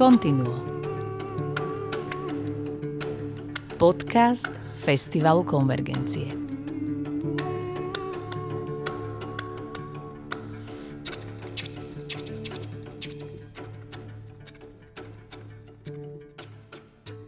Continuo. Podcast Festivalu Konvergencie.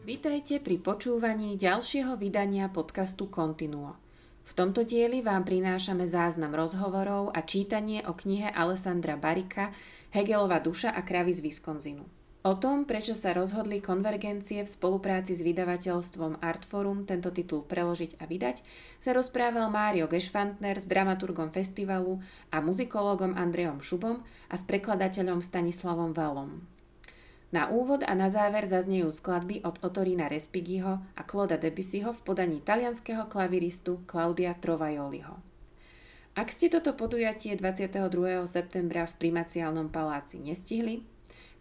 Vítajte pri počúvaní ďalšieho vydania podcastu Continuo. V tomto dieli vám prinášame záznam rozhovorov a čítanie o knihe Alessandra Barika Hegelova duša a kravy z Wisconsinu. O tom, prečo sa rozhodli konvergencie v spolupráci s vydavateľstvom Artforum tento titul preložiť a vydať, sa rozprával Mário Gešfantner s dramaturgom festivalu a muzikológom Andreom Šubom a s prekladateľom Stanislavom Valom. Na úvod a na záver zaznejú skladby od Otorina Respigiho a Clauda Debussyho v podaní talianského klaviristu Claudia Trovajoliho. Ak ste toto podujatie 22. septembra v Primaciálnom paláci nestihli,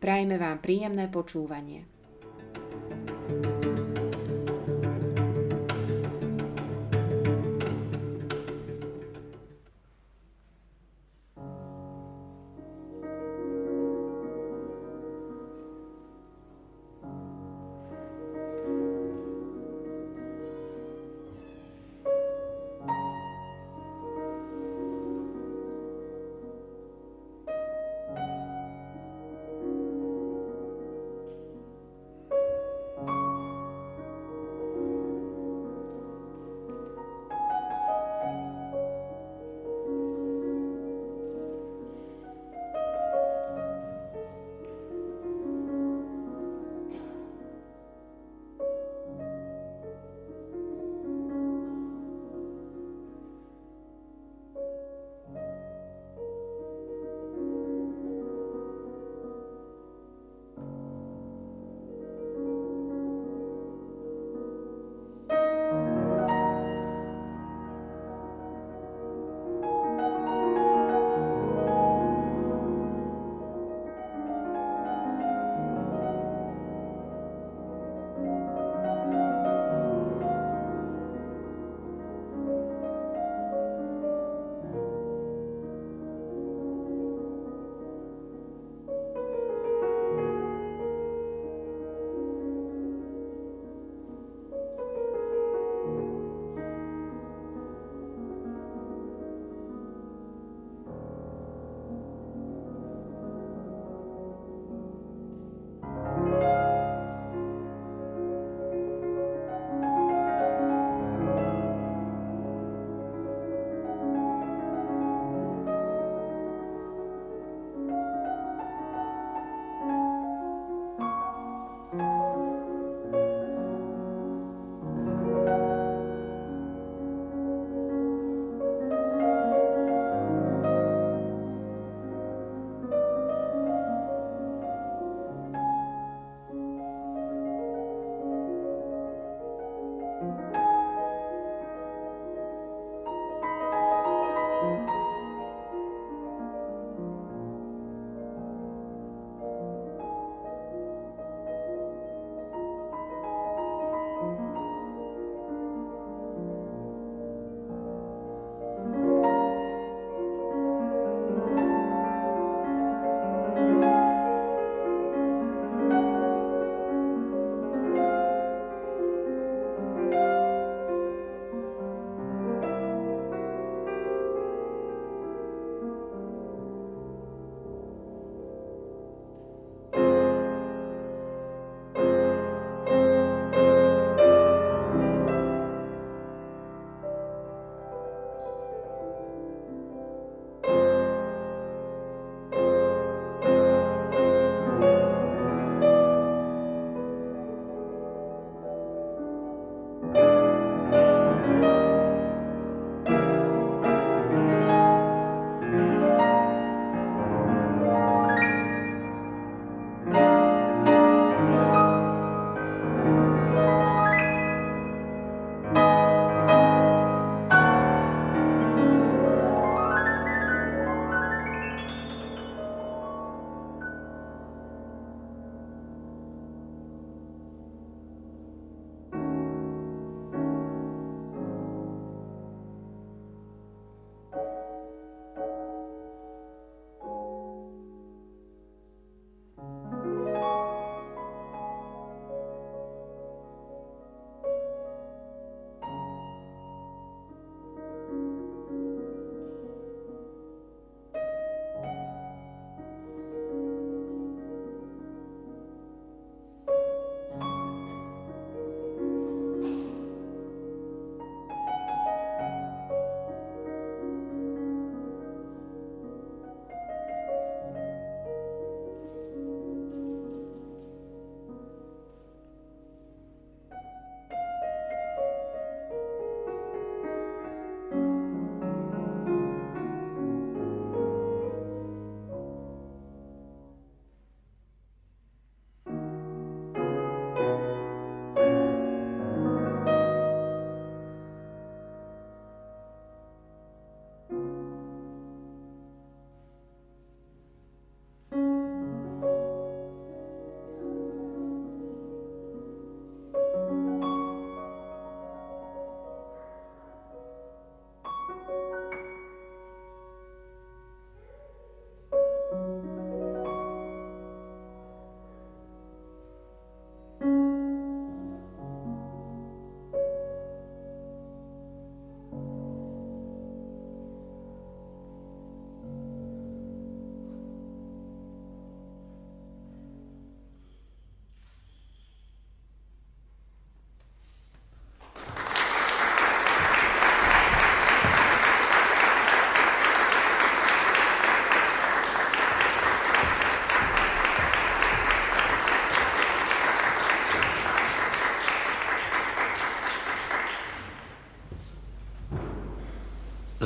prajme vám príjemné počúvanie.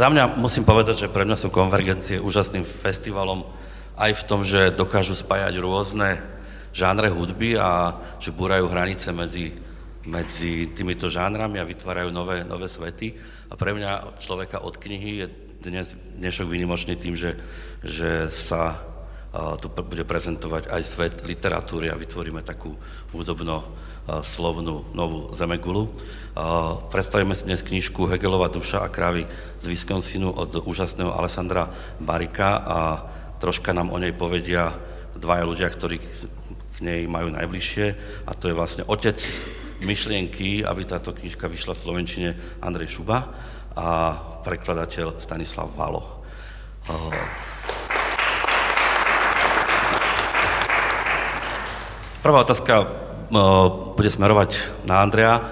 Za mňa musím povedať, že pre mňa sú konvergencie úžasným festivalom aj v tom, že dokážu spájať rôzne žánre hudby a že búrajú hranice medzi, medzi týmito žánrami a vytvárajú nové, nové svety. A pre mňa človeka od knihy je dnes dnešok výnimočný tým, že, že sa tu bude prezentovať aj svet literatúry a vytvoríme takú hudobno slovnú novú zemegulu. Predstavíme si dnes knižku Hegelova duša a krávy z Wisconsinu od úžasného Alessandra Barika a troška nám o nej povedia dvaja ľudia, ktorí k nej majú najbližšie a to je vlastne otec myšlienky, aby táto knižka vyšla v Slovenčine Andrej Šuba a prekladateľ Stanislav Valo. Prvá otázka bude smerovať na Andrea.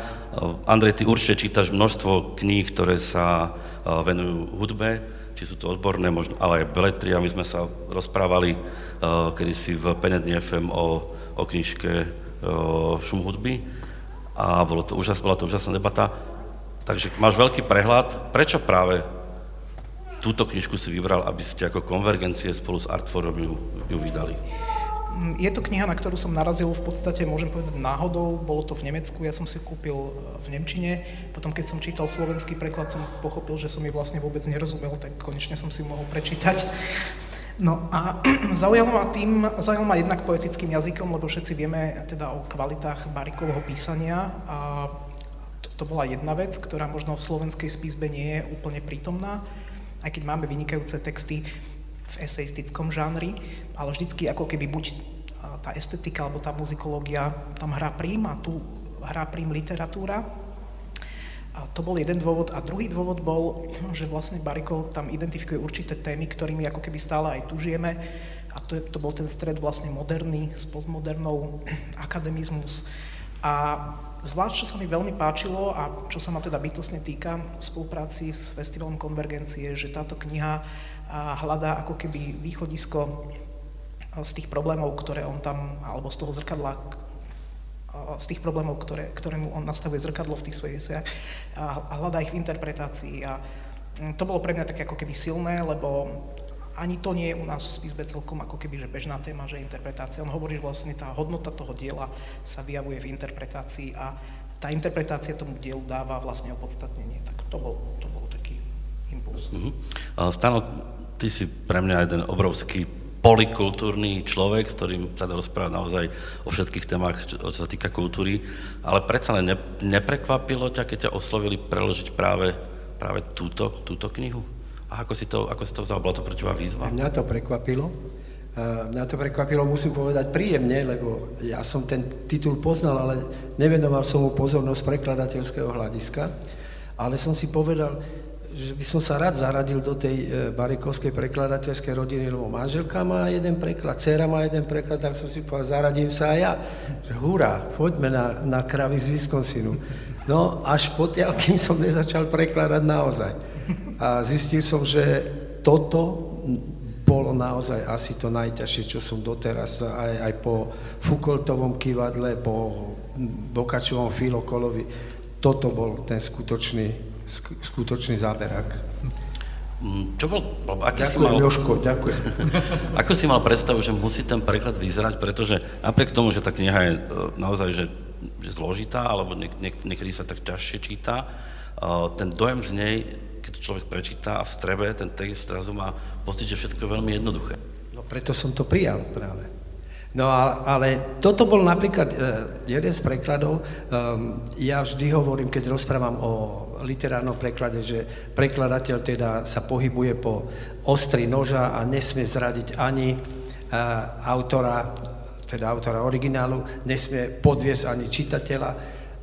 Andrej, ty určite čítaš množstvo kníh, ktoré sa venujú hudbe, či sú to odborné, možno, ale aj beletria. My sme sa rozprávali kedysi v Penedni FM o, o knižke Šum hudby a bolo to úžas, bola to úžasná debata. Takže máš veľký prehľad. Prečo práve túto knižku si vybral, aby ste ako konvergencie spolu s Artforum ju, ju vydali? Je to kniha, na ktorú som narazil v podstate, môžem povedať, náhodou. Bolo to v Nemecku, ja som si kúpil e, v Nemčine. Potom, keď som čítal slovenský preklad, som pochopil, že som jej vlastne vôbec nerozumel, tak konečne som si ju mohol prečítať. No a zaujal ma tým, zaujal ma jednak poetickým jazykom, lebo všetci vieme teda o kvalitách Barikovho písania a to, to bola jedna vec, ktorá možno v slovenskej spísbe nie je úplne prítomná, aj keď máme vynikajúce texty v eseistickom žánri, ale vždycky ako keby buď tá estetika alebo tá muzikológia tam hrá prím a tu hrá prím literatúra. A to bol jeden dôvod. A druhý dôvod bol, že vlastne Bariko tam identifikuje určité témy, ktorými ako keby stále aj tu žijeme. A to, je, to bol ten stred vlastne moderný s postmodernou akademizmus. A zvlášť, čo sa mi veľmi páčilo a čo sa ma teda bytosne týka v spolupráci s Festivalom Konvergencie, že táto kniha a hľadá ako keby východisko z tých problémov, ktoré on tam, alebo z toho zrkadla, z tých problémov, ktoré, ktorému on nastavuje zrkadlo v tých svojich esejach a hľadá ich v interpretácii. A mm, to bolo pre mňa také ako keby silné, lebo ani to nie je u nás v izbe celkom ako keby že bežná téma, že interpretácia. On hovorí, že vlastne tá hodnota toho diela sa vyjavuje v interpretácii a tá interpretácia tomu dielu dáva vlastne opodstatnenie. Tak to bol, to bol taký impuls. Mm-hmm. Stano, ty si pre mňa jeden obrovský polikultúrny človek, s ktorým sa dá rozprávať naozaj o všetkých témach, čo, čo sa týka kultúry, ale predsa len ne, neprekvapilo ťa, keď ťa oslovili preložiť práve, práve túto, túto knihu? A ako si, to, ako si to vzal? Bola to pre teba výzva? Mňa to prekvapilo. Mňa to prekvapilo, musím povedať, príjemne, lebo ja som ten titul poznal, ale nevenoval som mu pozornosť prekladateľského hľadiska. Ale som si povedal, že by som sa rád zaradil do tej e, barikovskej prekladateľskej rodiny, lebo manželka má jeden preklad, dcera má jeden preklad, tak som si povedal, zaradím sa aj ja. Že hurá, poďme na, na kravy z Wisconsinu. No, až potiaľ, kým som nezačal prekladať naozaj. A zistil som, že toto bolo naozaj asi to najťažšie, čo som doteraz, aj, aj po Foucaultovom kývadle, po Bokačovom filokolovi, toto bol ten skutočný skutočný záberák. Mm, čo bol, aký ďakujem, si mal, Jožko, ďakujem. ako si mal predstavu, že musí ten preklad vyzerať, pretože napriek tomu, že tá kniha je e, naozaj že, že zložitá, alebo niek- niek- niekedy sa tak ťažšie číta, uh, ten dojem z nej, keď to človek prečíta a vstrebe ten text, zrazu má pocit, že všetko je veľmi jednoduché. No preto som to prijal práve. No ale toto bol napríklad e, jeden z prekladov. Ehm, ja vždy hovorím, keď rozprávam o literárnom preklade, že prekladateľ teda sa pohybuje po ostri noža a nesmie zradiť ani e, autora, teda autora originálu, nesmie podviesť ani čitateľa,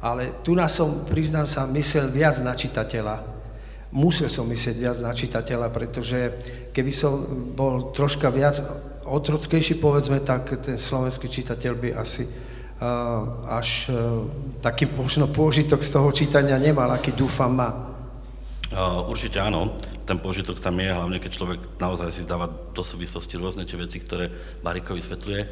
ale tu nás som, priznám sa, myslel viac na čitateľa, musel som myslieť viac na čitateľa, pretože keby som bol troška viac otrockejší, povedzme, tak ten slovenský čitateľ by asi až uh, taký možno pôžitok z toho čítania nemal, aký dúfam má. Uh, určite áno, ten pôžitok tam je, hlavne keď človek naozaj si dáva do súvislosti rôzne tie veci, ktoré Barikovi vysvetľuje.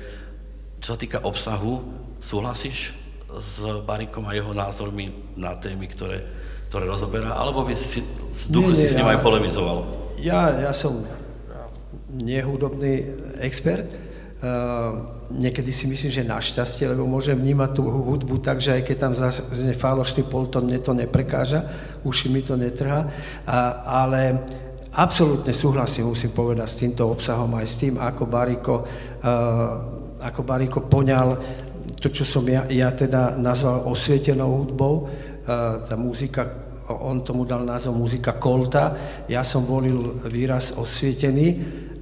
Čo sa týka obsahu, súhlasíš s Barikom a jeho názormi na témy, ktoré, ktoré rozoberá, alebo by si z duchu nie, nie, si s ním ja, aj polemizoval? Ja, ja som nehudobný expert. Uh, niekedy si myslím, že našťastie, lebo môžem vnímať tú hudbu tak, že aj keď tam zaznie falošný polton, mne to neprekáža, uši mi to netrhá, a, ale absolútne súhlasím, musím povedať, s týmto obsahom, aj s tým, ako Bariko, uh, ako Bariko poňal to, čo som ja, ja teda nazval osvietenou hudbou, uh, tá muzika on tomu dal názov muzika kolta, ja som volil výraz osvietený,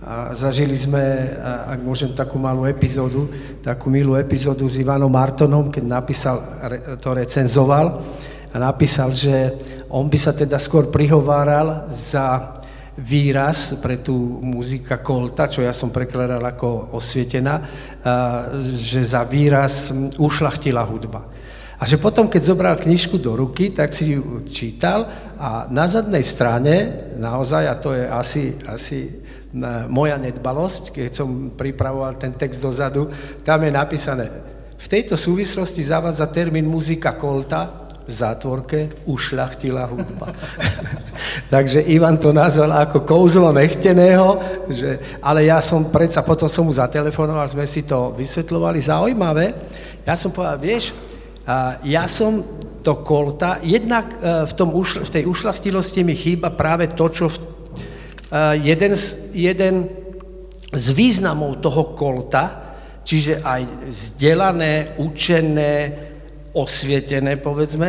a zažili sme, ak môžem, takú malú epizódu, takú milú epizódu s Ivanom Martonom, keď napísal, to recenzoval a napísal, že on by sa teda skôr prihováral za výraz pre tú muzika kolta, čo ja som prekladal ako osvietená, že za výraz ušlachtila hudba. A že potom, keď zobral knižku do ruky, tak si ju čítal a na zadnej strane, naozaj, a to je asi, asi moja nedbalosť, keď som pripravoval ten text dozadu, tam je napísané, v tejto súvislosti zavádza termín muzika kolta, v zátvorke ušľachtila hudba. Takže Ivan to nazval ako kouzlo nechteného, že, ale ja som predsa, potom som mu zatelefonoval, sme si to vysvetľovali, zaujímavé. Ja som povedal, vieš, ja som to kolta, jednak e, v, tom, v tej ušlachtilosti mi chýba práve to, čo v jeden z, jeden z významov toho kolta, čiže aj vzdelané, učené, osvietené, povedzme.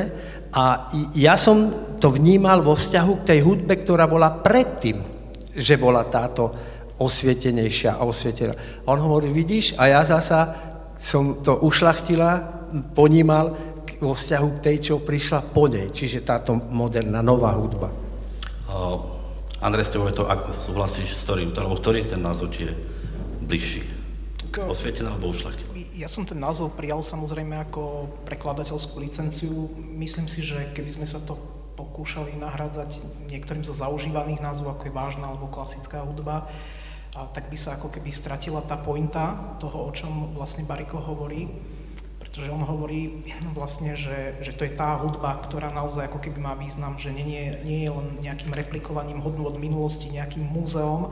A ja som to vnímal vo vzťahu k tej hudbe, ktorá bola predtým, že bola táto osvietenejšia a osvietená. On hovorí, vidíš, a ja zasa som to ušlachtila, ponímal vo vzťahu k tej, čo prišla po nej, čiže táto moderná, nová hudba. Uh Andrej, s tebou je to, ako súhlasíš s ktorým, alebo ktorý ten názov ti je bližší? Osvietená alebo ušlachtilá? Ja som ten názov prijal samozrejme ako prekladateľskú licenciu. Myslím si, že keby sme sa to pokúšali nahrádzať niektorým zo zaužívaných názvov, ako je vážna alebo klasická hudba, a tak by sa ako keby stratila tá pointa toho, o čom vlastne Bariko hovorí pretože on hovorí vlastne, že, že to je tá hudba, ktorá naozaj ako keby má význam, že nie, nie, nie je len nejakým replikovaním hodnú od minulosti, nejakým múzeom,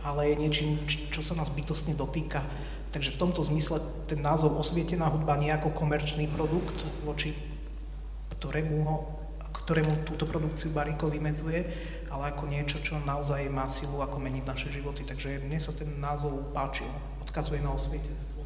ale je niečím, čo sa nás bytostne dotýka. Takže v tomto zmysle ten názov osvietená hudba nie ako komerčný produkt, voči ktorému, ho, ktorému túto produkciu Bariko vymedzuje, ale ako niečo, čo naozaj má silu, ako meniť naše životy. Takže mne sa ten názov páčil, odkazuje na osvietenstvo.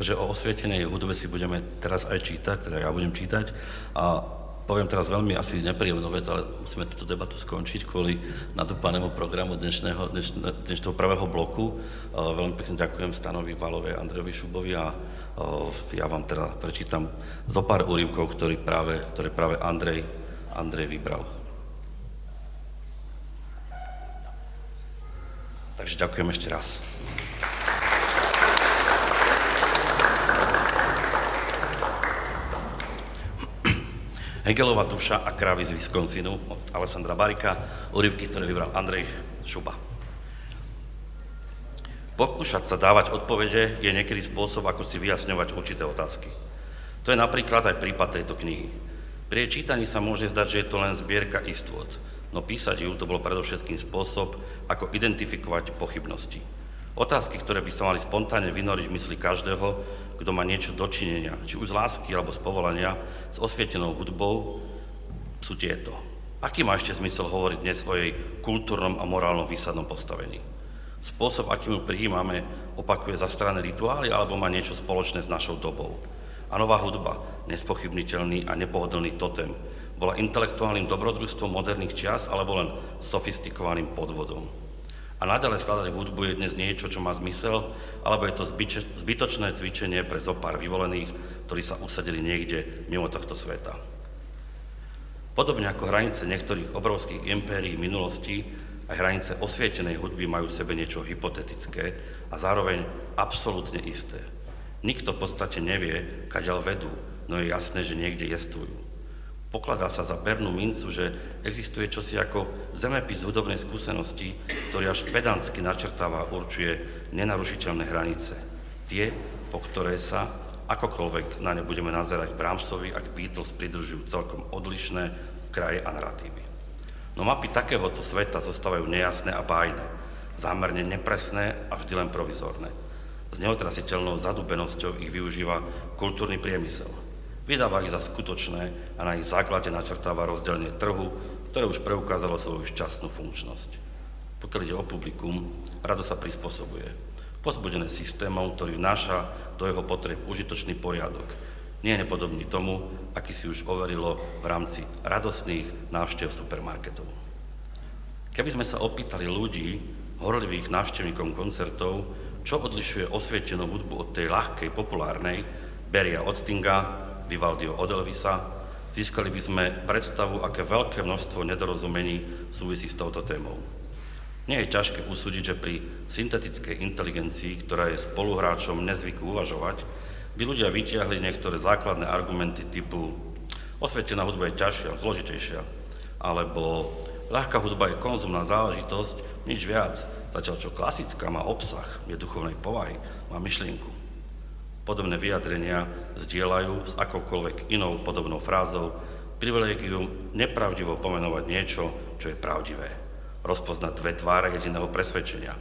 Takže o osvietenej hudbe si budeme teraz aj čítať, teda ja budem čítať a poviem teraz veľmi asi nepríjemnú vec, ale musíme túto debatu skončiť kvôli nadúpanému programu dnešného, dnešného, dnešného prvého bloku. Veľmi pekne ďakujem Stanovi Valovej, Andrejovi Šubovi a ja vám teda prečítam zo pár úrivkov, ktoré práve, ktoré práve Andrej, Andrej vybral. Takže ďakujem ešte raz. Hegelová duša a krávy z Wisconsinu od Alessandra Barika, úryvky, ktoré vybral Andrej Šuba. Pokúšať sa dávať odpovede je niekedy spôsob, ako si vyjasňovať určité otázky. To je napríklad aj prípad tejto knihy. Pri jej čítaní sa môže zdať, že je to len zbierka istôt, no písať ju to bol predovšetkým spôsob, ako identifikovať pochybnosti. Otázky, ktoré by sa mali spontánne vynoriť v mysli každého, kto má niečo dočinenia, či už z lásky alebo z povolania, s osvietenou hudbou, sú tieto. Aký má ešte zmysel hovoriť dnes o jej kultúrnom a morálnom výsadnom postavení? Spôsob, akým ju prijímame, opakuje zastrané rituály alebo má niečo spoločné s našou dobou. A nová hudba, nespochybniteľný a nepohodlný totem, bola intelektuálnym dobrodružstvom moderných čias alebo len sofistikovaným podvodom. A naďalej skladať hudbu je dnes niečo, čo má zmysel, alebo je to zbytočné cvičenie pre zo pár vyvolených, ktorí sa usadili niekde mimo tohto sveta. Podobne ako hranice niektorých obrovských impérií minulosti, aj hranice osvietenej hudby majú v sebe niečo hypotetické a zároveň absolútne isté. Nikto v podstate nevie, kaďal vedú, no je jasné, že niekde jestujú. Pokladá sa za pernú mincu, že existuje čosi ako zemepis hudobnej skúsenosti, ktorý až pedantsky načrtáva, určuje nenarušiteľné hranice. Tie, po ktoré sa, akokoľvek na ne budeme nazerať Brahmsovi, ak Beatles pridržujú celkom odlišné, kraje a narratívy. No mapy takéhoto sveta zostávajú nejasné a bájne, zámerne nepresné a vždy len provizorné. S neotrasiteľnou zadubenosťou ich využíva kultúrny priemysel. Vydáva ich za skutočné a na ich základe načrtáva rozdelenie trhu, ktoré už preukázalo svoju šťastnú funkčnosť. Pokiaľ ide o publikum, rado sa prispôsobuje. Pozbudené systémom, ktorý vnáša do jeho potreb užitočný poriadok. Nie je nepodobný tomu, aký si už overilo v rámci radostných návštev supermarketov. Keby sme sa opýtali ľudí, horlivých návštevníkom koncertov, čo odlišuje osvietenú hudbu od tej ľahkej, populárnej, Beria od Stinga, Vivaldiho od Elvisa, získali by sme predstavu, aké veľké množstvo nedorozumení súvisí s touto témou. Nie je ťažké usúdiť, že pri syntetickej inteligencii, ktorá je spoluhráčom nezvyku uvažovať, by ľudia vytiahli niektoré základné argumenty typu osvietená hudba je ťažšia, zložitejšia, alebo ľahká hudba je konzumná záležitosť, nič viac, zatiaľ čo klasická má obsah, je duchovnej povahy, má myšlienku. Podobné vyjadrenia zdieľajú s akoukoľvek inou podobnou frázou privilegium nepravdivo pomenovať niečo, čo je pravdivé. Rozpoznať dve tváre jediného presvedčenia.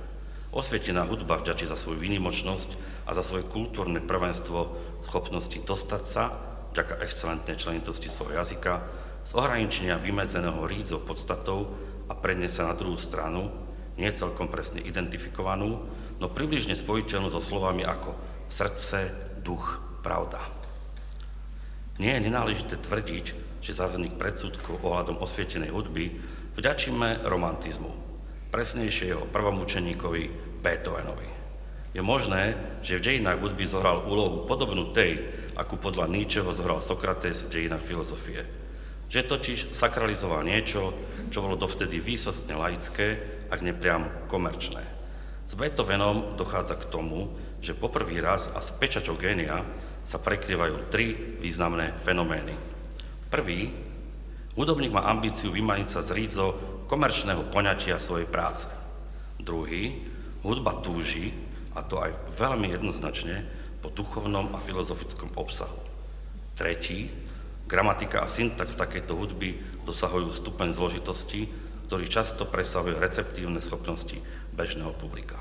Osvietená hudba vďačí za svoju výnimočnosť a za svoje kultúrne prvenstvo schopnosti dostať sa, vďaka excelentnej členitosti svojho jazyka, z ohraničenia vymedzeného rídzo podstatou a preniesť sa na druhú stranu, nie celkom presne identifikovanú, no približne spojiteľnú so slovami ako srdce, duch, pravda. Nie je nenáležité tvrdiť, že za vznik predsudkov ohľadom osvietenej hudby vďačíme romantizmu, presnejšie jeho prvom učeníkovi Beethovenovi. Je možné, že v dejinách hudby zohral úlohu podobnú tej, akú podľa Nietzscheho zohral Sokrates v dejinách filozofie. Že totiž sakralizoval niečo, čo bolo dovtedy výsostne laické, ak nepriam komerčné. S Beethovenom dochádza k tomu, že poprvý raz a s pečaťou génia sa prekrývajú tri významné fenomény. Prvý, hudobník má ambíciu vymaniť sa z rídzo komerčného poňatia svojej práce. Druhý, hudba túži, a to aj veľmi jednoznačne, po duchovnom a filozofickom obsahu. Tretí, gramatika a syntax takejto hudby dosahujú stupeň zložitosti, ktorý často presahuje receptívne schopnosti bežného publika.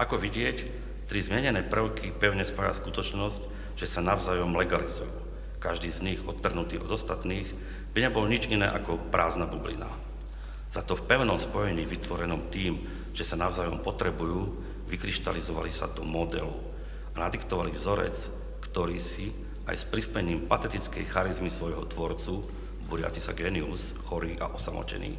Ako vidieť, tri zmienené prvky pevne spája skutočnosť, že sa navzájom legalizujú. Každý z nich, odtrhnutý od ostatných, by nebol nič iné ako prázdna bublina. Za to v pevnom spojení vytvorenom tým, že sa navzájom potrebujú, vykryštalizovali sa do modelu a nadiktovali vzorec, ktorý si aj s prispením patetickej charizmy svojho tvorcu, buriaci sa genius, chorý a osamotený,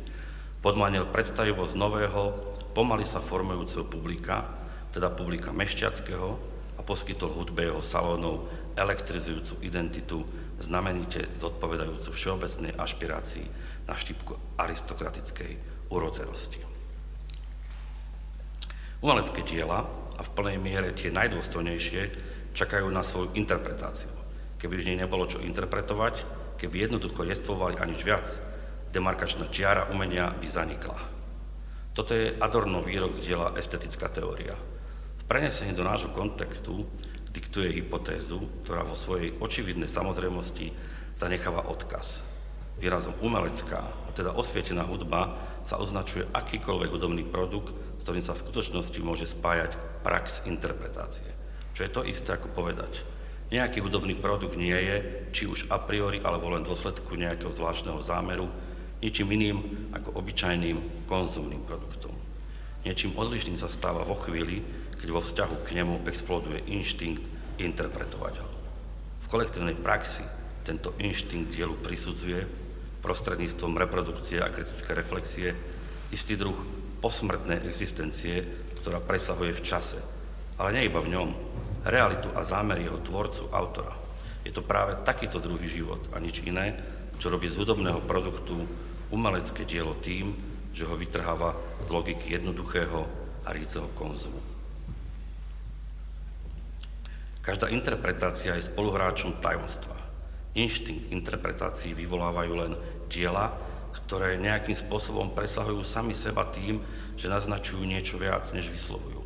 podmanil predstavivosť nového, pomaly sa formujúceho publika, teda publika mešťackého a poskytol hudbe jeho salónov elektrizujúcu identitu, znamenite zodpovedajúcu všeobecnej ašpirácii na štipku aristokratickej urodzenosti. Umelecké diela, a v plnej miere tie najdôstojnejšie, čakajú na svoju interpretáciu. Keby v nej nebolo čo interpretovať, keby jednoducho jestvovali anič viac, demarkačná čiara umenia by zanikla. Toto je Adorno výrok z diela estetická teória. V prenesení do nášho kontextu diktuje hypotézu, ktorá vo svojej očividnej samozrejmosti zanecháva odkaz. Výrazom umelecká, a teda osvietená hudba, sa označuje akýkoľvek hudobný produkt, s ktorým sa v skutočnosti môže spájať prax interpretácie. Čo je to isté ako povedať, Nejaký hudobný produkt nie je, či už a priori, alebo len dôsledku nejakého zvláštneho zámeru, ničím iným ako obyčajným konzumným produktom. Niečím odlišným sa stáva vo chvíli, keď vo vzťahu k nemu exploduje inštinkt interpretovať ho. V kolektívnej praxi tento inštinkt dielu prisudzuje prostredníctvom reprodukcie a kritické reflexie istý druh posmrtnej existencie, ktorá presahuje v čase, ale nie iba v ňom, realitu a zámer jeho tvorcu, autora. Je to práve takýto druhý život a nič iné, čo robí z hudobného produktu umelecké dielo tým, že ho vytrháva z logiky jednoduchého a ríceho konzumu. Každá interpretácia je spoluhráčom tajomstva. Inštinkt interpretácií vyvolávajú len diela, ktoré nejakým spôsobom presahujú sami seba tým, že naznačujú niečo viac, než vyslovujú.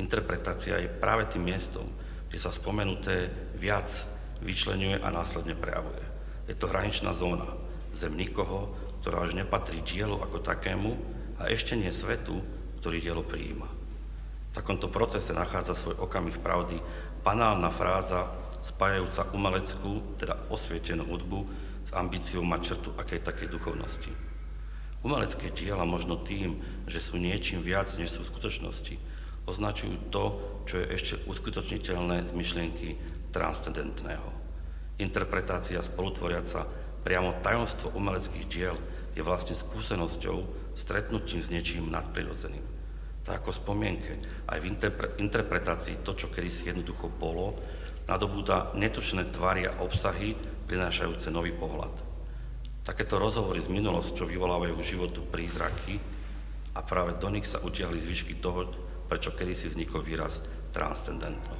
Interpretácia je práve tým miestom, kde sa spomenuté viac vyčlenuje a následne prejavuje. Je to hraničná zóna, zem nikoho, ktorá až nepatrí dielu ako takému a ešte nie svetu, ktorý dielo prijíma. V takomto procese nachádza svoj okamih pravdy banálna fráza spájajúca umeleckú, teda osvietenú hudbu s ambíciou mať črtu akej takej duchovnosti. Umelecké diela možno tým, že sú niečím viac, než sú v skutočnosti, označujú to, čo je ešte uskutočniteľné z myšlienky transcendentného. Interpretácia spolutvoriaca priamo tajomstvo umeleckých diel je vlastne skúsenosťou, stretnutím s niečím nadprirodzeným. Tak ako spomienke, aj v interpre- interpretácii to, čo kedysi jednoducho bolo, nadobúda netušené tvary a obsahy, prinášajúce nový pohľad. Takéto rozhovory s minulosťou vyvolávajú životu prízraky a práve do nich sa utiahli zvyšky toho, prečo kedysi vznikol výraz transcendentno.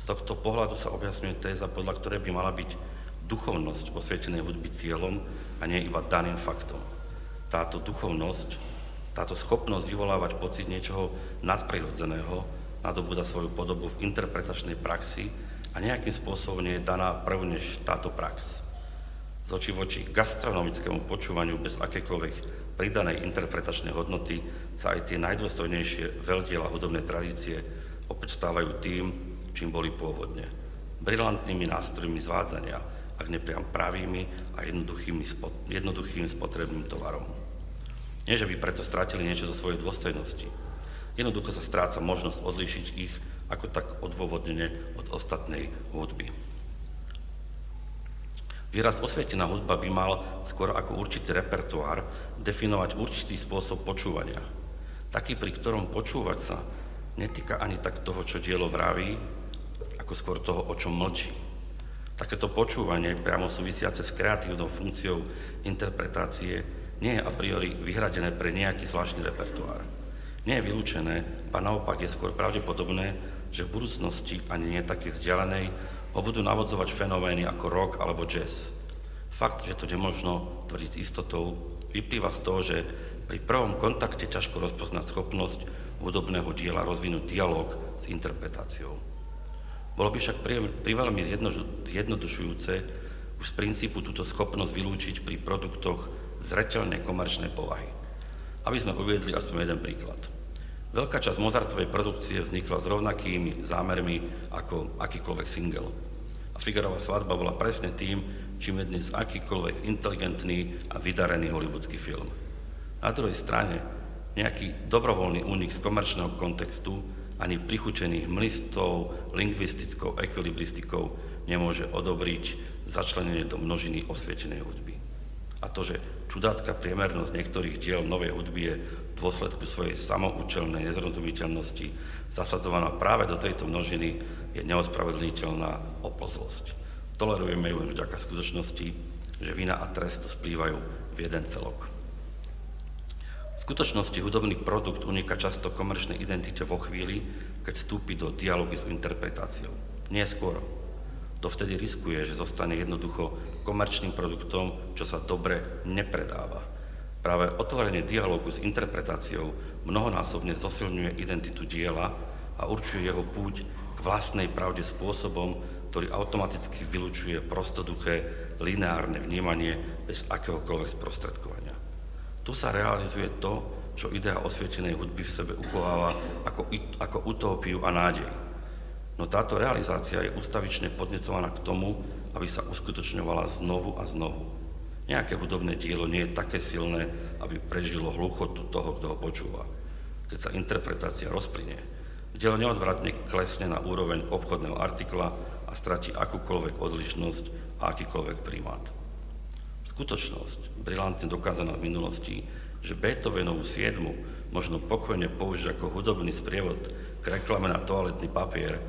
Z tohto pohľadu sa objasňuje téza, podľa ktorej by mala byť duchovnosť osvietenej hudby cieľom a nie iba daným faktom. Táto duchovnosť, táto schopnosť vyvolávať pocit niečoho nadprirodzeného nadobúda svoju podobu v interpretačnej praxi a nejakým spôsobom nie je daná prv než táto prax. Z oči voči gastronomickému počúvaniu bez akékoľvek pridanej interpretačnej hodnoty sa aj tie najdôstojnejšie veľdiela hudobnej tradície opäť stávajú tým, čím boli pôvodne. Brilantnými nástrojmi zvádzania, ak nepriam pravými a jednoduchými, jednoduchým spotrebným tovarom. Nie, že by preto strátili niečo zo svojej dôstojnosti, Jednoducho sa stráca možnosť odlíšiť ich ako tak odôvodnene od ostatnej hudby. Výraz osvietená hudba by mal skôr ako určitý repertoár definovať určitý spôsob počúvania. Taký, pri ktorom počúvať sa netýka ani tak toho, čo dielo vraví, ako skôr toho, o čom mlčí. Takéto počúvanie, priamo súvisiace s kreatívnou funkciou interpretácie, nie je a priori vyhradené pre nejaký zvláštny repertoár. Nie je vylúčené, a naopak je skôr pravdepodobné, že v budúcnosti ani nie také vzdialenej ho budú navodzovať fenomény ako rock alebo jazz. Fakt, že to nemožno tvrdiť istotou, vyplýva z toho, že pri prvom kontakte ťažko rozpoznať schopnosť hudobného diela rozvinúť dialog s interpretáciou. Bolo by však priveľmi zjednodušujúce už z princípu túto schopnosť vylúčiť pri produktoch zreteľne komerčnej povahy. Aby sme uviedli aspoň jeden príklad. Veľká časť Mozartovej produkcie vznikla s rovnakými zámermi ako akýkoľvek single. A Figarová svadba bola presne tým, čím je dnes akýkoľvek inteligentný a vydarený hollywoodský film. Na druhej strane nejaký dobrovoľný únik z komerčného kontextu ani prichutených mlistou lingvistickou ekvilibristikou nemôže odobriť začlenenie do množiny osvietenej hudby. A to, že čudácká priemernosť niektorých diel novej hudby je v dôsledku svojej samoučelnej nezrozumiteľnosti zasadzovaná práve do tejto množiny, je neospravedlniteľná oplzlosť. Tolerujeme ju len vďaka skutočnosti, že vina a trest splývajú v jeden celok. V skutočnosti hudobný produkt uniká často komerčnej identite vo chvíli, keď vstúpi do dialogu s interpretáciou. Nie skôr. Dovtedy riskuje, že zostane jednoducho komerčným produktom, čo sa dobre nepredáva. Práve otvorenie dialogu s interpretáciou mnohonásobne zosilňuje identitu diela a určuje jeho púť k vlastnej pravde spôsobom, ktorý automaticky vylučuje prostoduché, lineárne vnímanie bez akéhokoľvek sprostredkovania. Tu sa realizuje to, čo idea osvietenej hudby v sebe uchováva ako, ako utópiu a nádej No táto realizácia je ustavične podnecovaná k tomu, aby sa uskutočňovala znovu a znovu. Nejaké hudobné dielo nie je také silné, aby prežilo hluchotu toho, kto ho počúva. Keď sa interpretácia rozplynie, dielo neodvratne klesne na úroveň obchodného artikla a stratí akúkoľvek odlišnosť a akýkoľvek primát. Skutočnosť, brilantne dokázaná v minulosti, že Beethovenovú siedmu možno pokojne použiť ako hudobný sprievod k reklame na toaletný papier,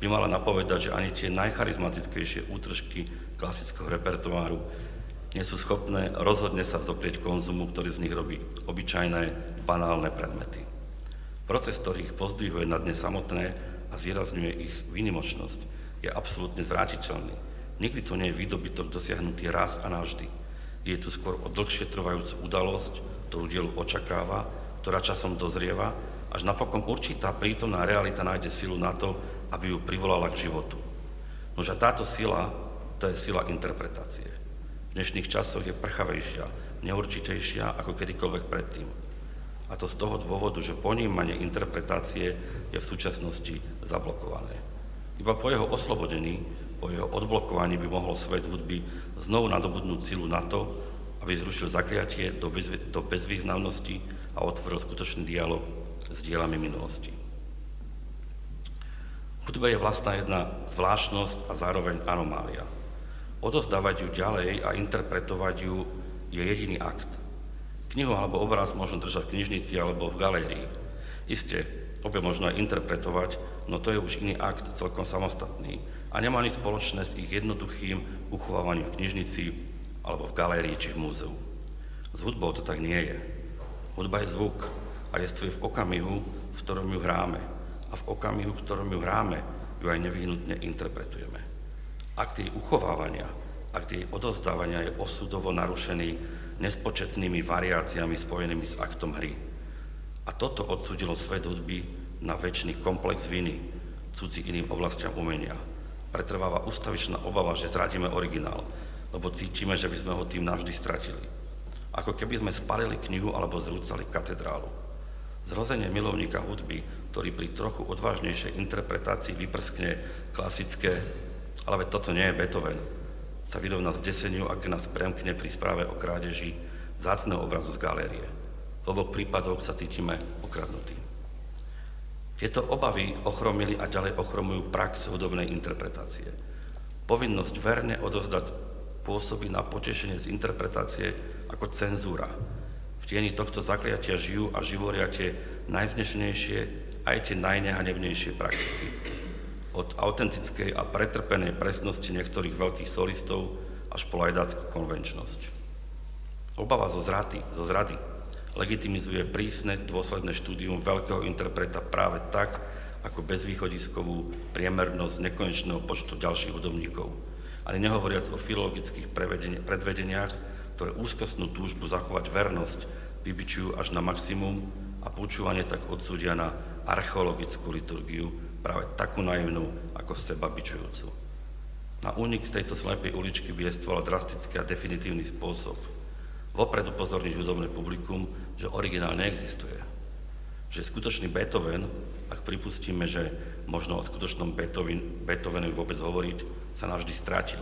by mala napovedať, že ani tie najcharizmatickejšie útržky klasického repertoáru nie sú schopné rozhodne sa zoprieť konzumu, ktorý z nich robí obyčajné, banálne predmety. Proces, ktorý ich pozdvihuje na dne samotné a zvýrazňuje ich výnimočnosť, je absolútne zvratiteľný. Nikdy to nie je výdobytok dosiahnutý raz a navždy. Je tu skôr o dlhšie trvajúcu udalosť, ktorú dielu očakáva, ktorá časom dozrieva, až napokon určitá prítomná realita nájde silu na to, aby ju privolala k životu. Nože táto sila, to je sila interpretácie. V dnešných časoch je prchavejšia, neurčitejšia ako kedykoľvek predtým. A to z toho dôvodu, že ponímanie interpretácie je v súčasnosti zablokované. Iba po jeho oslobodení, po jeho odblokovaní by mohol svet hudby znovu nadobudnúť silu na to, aby zrušil zakliatie do, bezvý, do bezvýznamnosti a otvoril skutočný dialog s dielami minulosti. Hudbe je vlastná jedna zvláštnosť a zároveň anomália. Odozdávať ju ďalej a interpretovať ju je jediný akt. Knihu alebo obraz možno držať v knižnici alebo v galérii. Isté, obe možno aj interpretovať, no to je už iný akt, celkom samostatný a nemá nič spoločné s ich jednoduchým uchovávaním v knižnici alebo v galérii či v múzeu. S hudbou to tak nie je. Hudba je zvuk a jestvuje v okamihu, v ktorom ju hráme. A v okamihu, v ktorom ju hráme, ju aj nevyhnutne interpretujeme. Akt jej uchovávania, akt jej odovzdávania je osudovo narušený nespočetnými variáciami spojenými s aktom hry. A toto odsudilo svet hudby na väčší komplex viny, cudzí iným oblastiam umenia. Pretrváva ustavičná obava, že zradíme originál, lebo cítime, že by sme ho tým navždy stratili. Ako keby sme spalili knihu alebo zrúcali katedrálu. Zrozenie milovníka hudby, ktorý pri trochu odvážnejšej interpretácii vyprskne klasické, ale toto nie je Beethoven, sa vyrovná s deseniu, ak nás premkne pri správe o krádeži zácného obrazu z galérie. V oboch prípadoch sa cítime okradnutí. Tieto obavy ochromili a ďalej ochromujú prax hudobnej interpretácie. Povinnosť verne odovzdať pôsobí na potešenie z interpretácie ako cenzúra. V tieni tohto zakliatia žijú a živoria tie najvznešenejšie aj tie najnehanebnejšie praktiky od autentickej a pretrpenej presnosti niektorých veľkých solistov až po lajdácku konvenčnosť. Obava zo zrady, zo zrady legitimizuje prísne dôsledné štúdium veľkého interpreta práve tak, ako bezvýchodiskovú priemernosť nekonečného počtu ďalších hudobníkov. Ani nehovoriac o filologických predvedeniach, ktoré úzkostnú túžbu zachovať vernosť vybičujú až na maximum a počúvanie tak odsúdia na archeologickú liturgiu, práve takú naivnú, ako seba bičujúcu. Na únik z tejto slepej uličky by jestvoval drastický a definitívny spôsob. Vopred upozorniť hudobné publikum, že originál neexistuje. Že skutočný Beethoven, ak pripustíme, že možno o skutočnom Beethoven, Beethovenovi vôbec hovoriť, sa navždy strátil.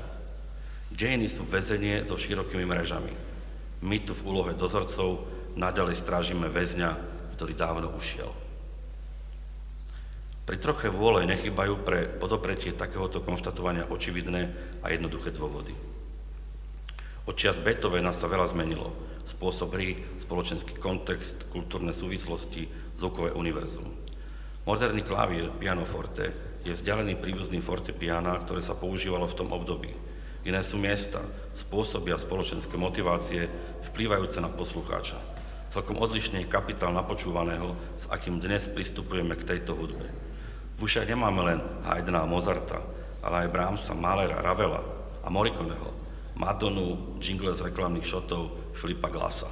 Dejiny sú väzenie so širokými mrežami. My tu v úlohe dozorcov naďalej strážime väzňa, ktorý dávno ušiel. Pri troche vôle nechybajú pre podopretie takéhoto konštatovania očividné a jednoduché dôvody. Od čias Beethovena sa veľa zmenilo. Spôsob hry, spoločenský kontext, kultúrne súvislosti, zvukové univerzum. Moderný klavír, pianoforte, je vzdialený príbuzný forte piana, ktoré sa používalo v tom období. Iné sú miesta, spôsoby a spoločenské motivácie vplývajúce na poslucháča. Celkom odlišný je kapitál napočúvaného, s akým dnes pristupujeme k tejto hudbe. V ušiach nemáme len Haydna a Mozarta, ale aj Brahmsa, Mahlera, Ravela a Morikoneho, Madonu, jingle z reklamných šotov Filipa Glasa.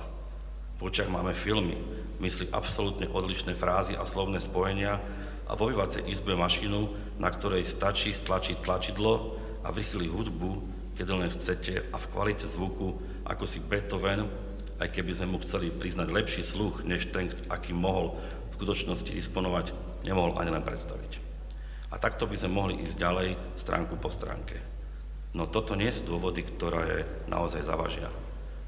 V očiach máme filmy, myslí absolútne odlišné frázy a slovné spojenia a vo vyvacej izbe mašinu, na ktorej stačí stlačiť tlačidlo a vychýliť hudbu, keď len chcete a v kvalite zvuku, ako si Beethoven, aj keby sme mu chceli priznať lepší sluch, než ten, aký mohol v skutočnosti disponovať, nemohol ani len predstaviť. A takto by sme mohli ísť ďalej stránku po stránke. No toto nie sú dôvody, ktoré naozaj zavažia.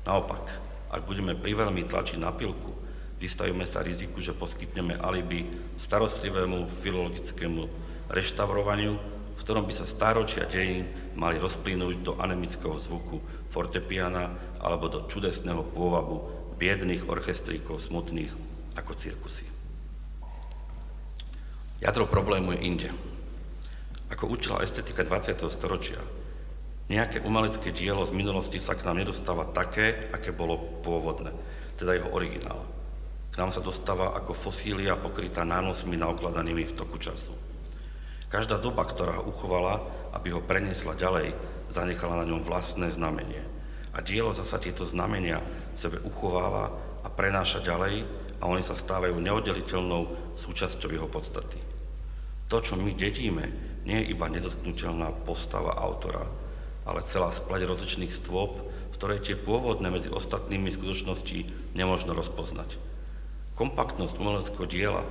Naopak, ak budeme priveľmi tlačiť na pilku, vystavíme sa riziku, že poskytneme alibi starostlivému filologickému reštaurovaniu, v ktorom by sa stáročia dejín mali rozplynúť do anemického zvuku fortepiana alebo do čudesného pôvabu biedných orchestríkov smutných ako cirkusy. Jadro problému je inde. Ako učila estetika 20. storočia, nejaké umelecké dielo z minulosti sa k nám nedostáva také, aké bolo pôvodné, teda jeho originál. K nám sa dostáva ako fosília pokrytá nánosmi naokladanými v toku času. Každá doba, ktorá ho uchovala, aby ho preniesla ďalej, zanechala na ňom vlastné znamenie. A dielo zasa tieto znamenia v sebe uchováva a prenáša ďalej a oni sa stávajú neoddeliteľnou súčasťou jeho podstaty. To, čo my dedíme, nie je iba nedotknutelná postava autora, ale celá spleť rozličných stôp, v ktorej tie pôvodné medzi ostatnými skutočnosti nemožno rozpoznať. Kompaktnosť umeleckého diela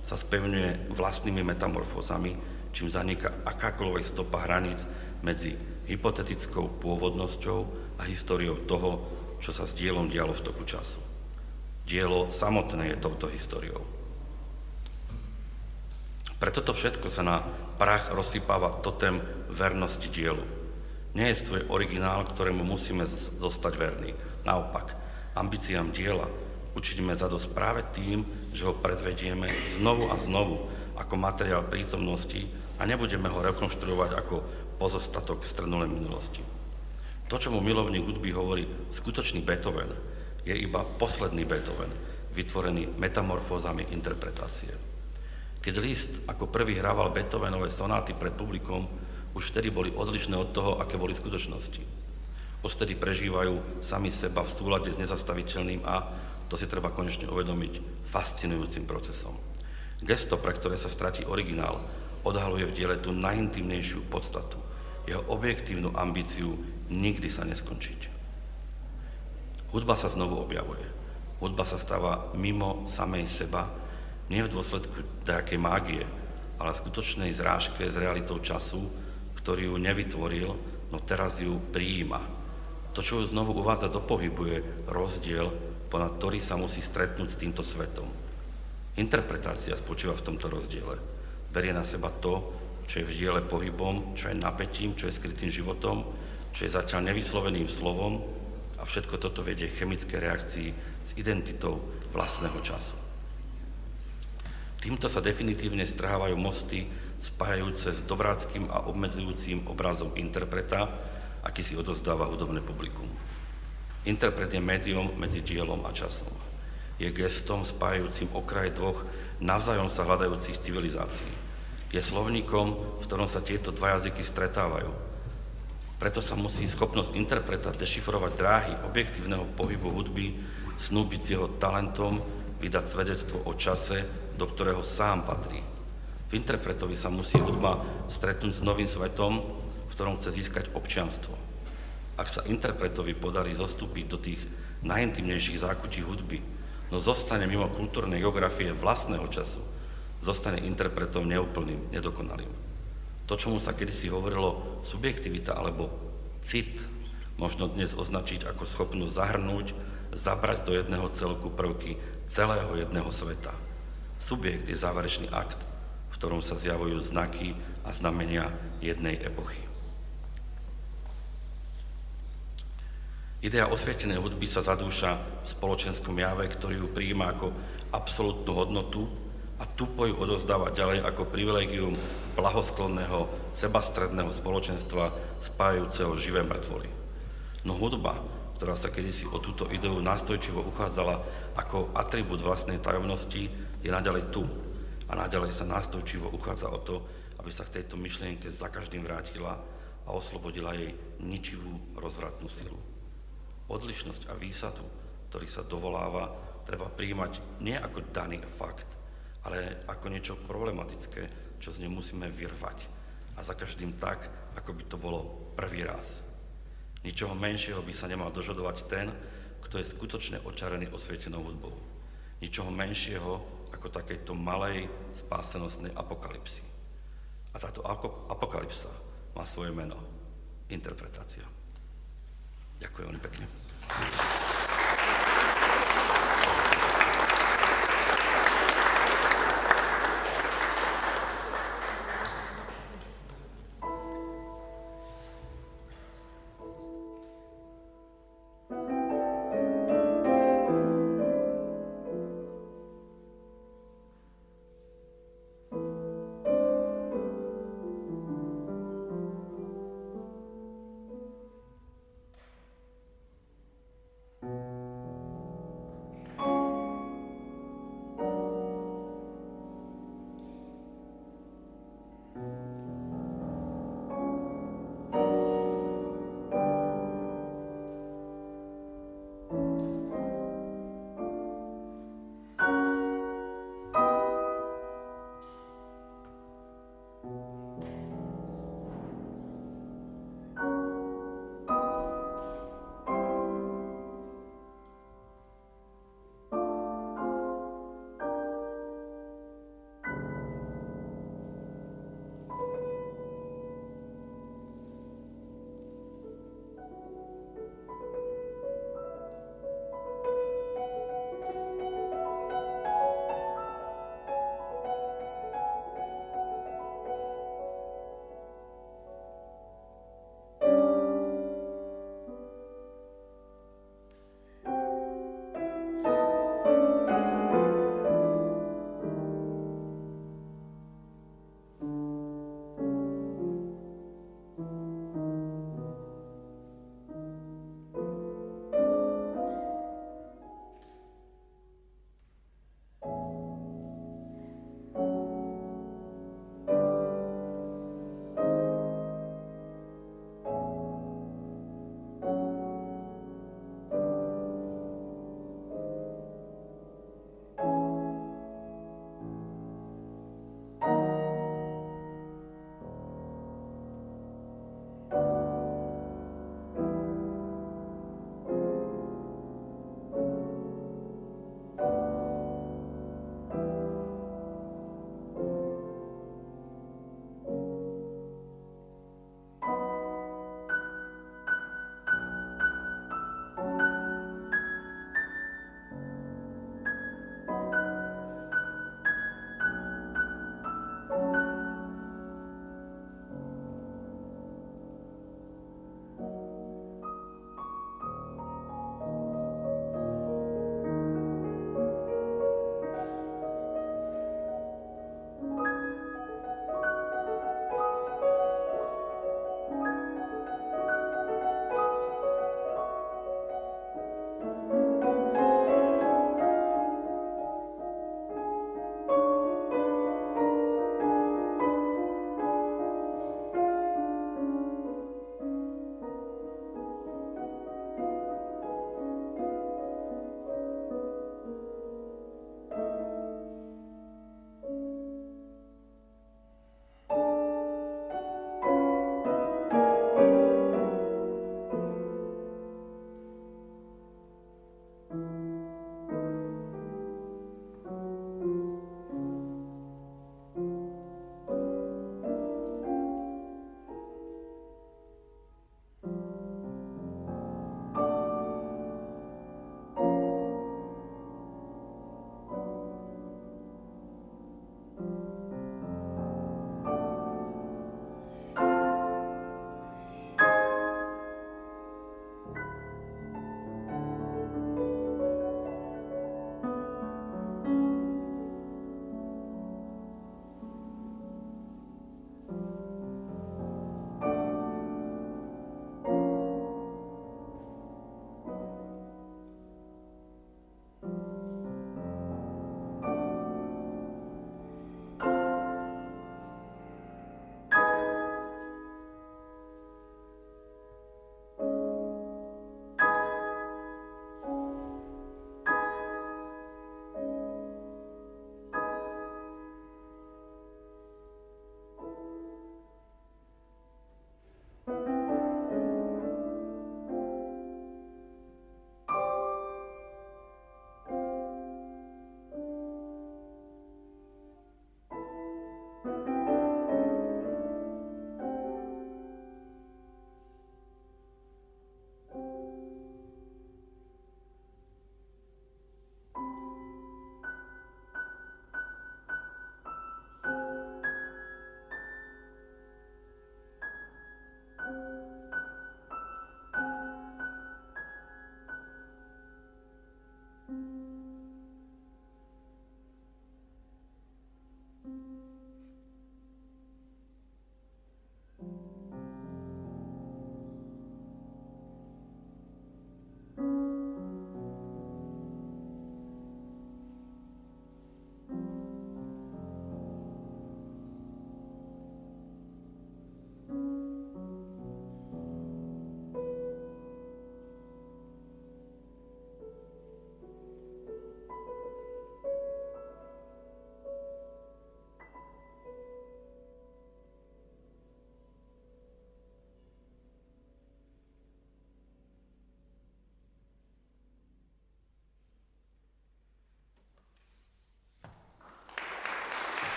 sa spevňuje vlastnými metamorfózami, čím zaniká akákoľvek stopa hraníc medzi hypotetickou pôvodnosťou a históriou toho, čo sa s dielom dialo v toku času. Dielo samotné je touto históriou. Preto to všetko sa na prach rozsypáva totem vernosti dielu. Nie je tvoj originál, ktorému musíme zostať verní. Naopak, ambíciám diela učiníme zadosť práve tým, že ho predvedieme znovu a znovu ako materiál prítomnosti a nebudeme ho rekonštruovať ako pozostatok strednulej minulosti. To, čo mu milovník hudby hovorí skutočný Beethoven, je iba posledný Beethoven, vytvorený metamorfózami interpretácie. Keď Liszt ako prvý hrával Beethovenové sonáty pred publikom, už vtedy boli odlišné od toho, aké boli v skutočnosti. Ostedy prežívajú sami seba v súlade s nezastaviteľným a, to si treba konečne uvedomiť, fascinujúcim procesom. Gesto, pre ktoré sa stratí originál, odhaluje v diele tú najintimnejšiu podstatu, jeho objektívnu ambíciu nikdy sa neskončiť. Hudba sa znovu objavuje. Hudba sa stáva mimo samej seba, nie v dôsledku nejakej mágie, ale v skutočnej zrážke s realitou času, ktorý ju nevytvoril, no teraz ju prijíma. To, čo ju znovu uvádza do pohybu, je rozdiel, ponad ktorý sa musí stretnúť s týmto svetom. Interpretácia spočíva v tomto rozdiele. Berie na seba to, čo je v diele pohybom, čo je napätím, čo je skrytým životom, čo je zatiaľ nevysloveným slovom a všetko toto vedie chemické reakcii s identitou vlastného času. Týmto sa definitívne strhávajú mosty spájajúce s dobráckým a obmedzujúcim obrazom interpreta, aký si odozdáva hudobné publikum. Interpret je médium medzi dielom a časom. Je gestom spájajúcim okraj dvoch navzájom sa hľadajúcich civilizácií – je slovníkom, v ktorom sa tieto dva jazyky stretávajú. Preto sa musí schopnosť interpreta dešifrovať dráhy objektívneho pohybu hudby snúbiť s jeho talentom, vydať svedectvo o čase, do ktorého sám patrí. V interpretovi sa musí hudba stretnúť s novým svetom, v ktorom chce získať občianstvo. Ak sa interpretovi podarí zostúpiť do tých najintimnejších zákutí hudby, no zostane mimo kultúrnej geografie vlastného času, zostane interpretom neúplným, nedokonalým. To, čomu sa kedysi hovorilo subjektivita alebo cit, možno dnes označiť ako schopnosť zahrnúť, zabrať do jedného celku prvky celého jedného sveta. Subjekt je záverečný akt, v ktorom sa zjavujú znaky a znamenia jednej epochy. Idea osvietenej hudby sa zadúša v spoločenskom jave, ktorý ju prijíma ako absolútnu hodnotu a tupo ju odovzdávať ďalej ako privilegium blahosklonného, sebastredného spoločenstva spájajúceho živé mŕtvoly. No hudba, ktorá sa kedysi o túto ideu nástojčivo uchádzala ako atribút vlastnej tajomnosti, je naďalej tu a naďalej sa nástojčivo uchádza o to, aby sa k tejto myšlienke za každým vrátila a oslobodila jej ničivú rozvratnú silu. Odlišnosť a výsadu, ktorý sa dovoláva, treba príjmať nie ako daný fakt, ale ako niečo problematické, čo z nej musíme vyrvať. A za každým tak, ako by to bolo prvý raz. Ničoho menšieho by sa nemal dožadovať ten, kto je skutočne očarený osvietenou hudbou. Ničoho menšieho ako takejto malej spásenostnej apokalipsy. A táto apokalypsa má svoje meno. Interpretácia. Ďakujem veľmi pekne.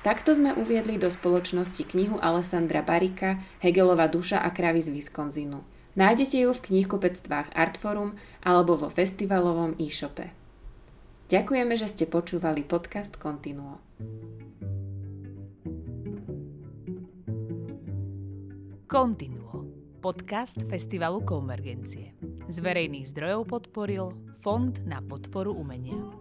Takto sme uviedli do spoločnosti knihu Alessandra Barika Hegelova duša a kravy z Wisconsinu. Nájdete ju v knihkupectvách Artforum alebo vo festivalovom e-shope. Ďakujeme, že ste počúvali podcast Continuo. Continuo. Podcast Festivalu Konvergencie. Z verejných zdrojov podporil Fond na podporu umenia.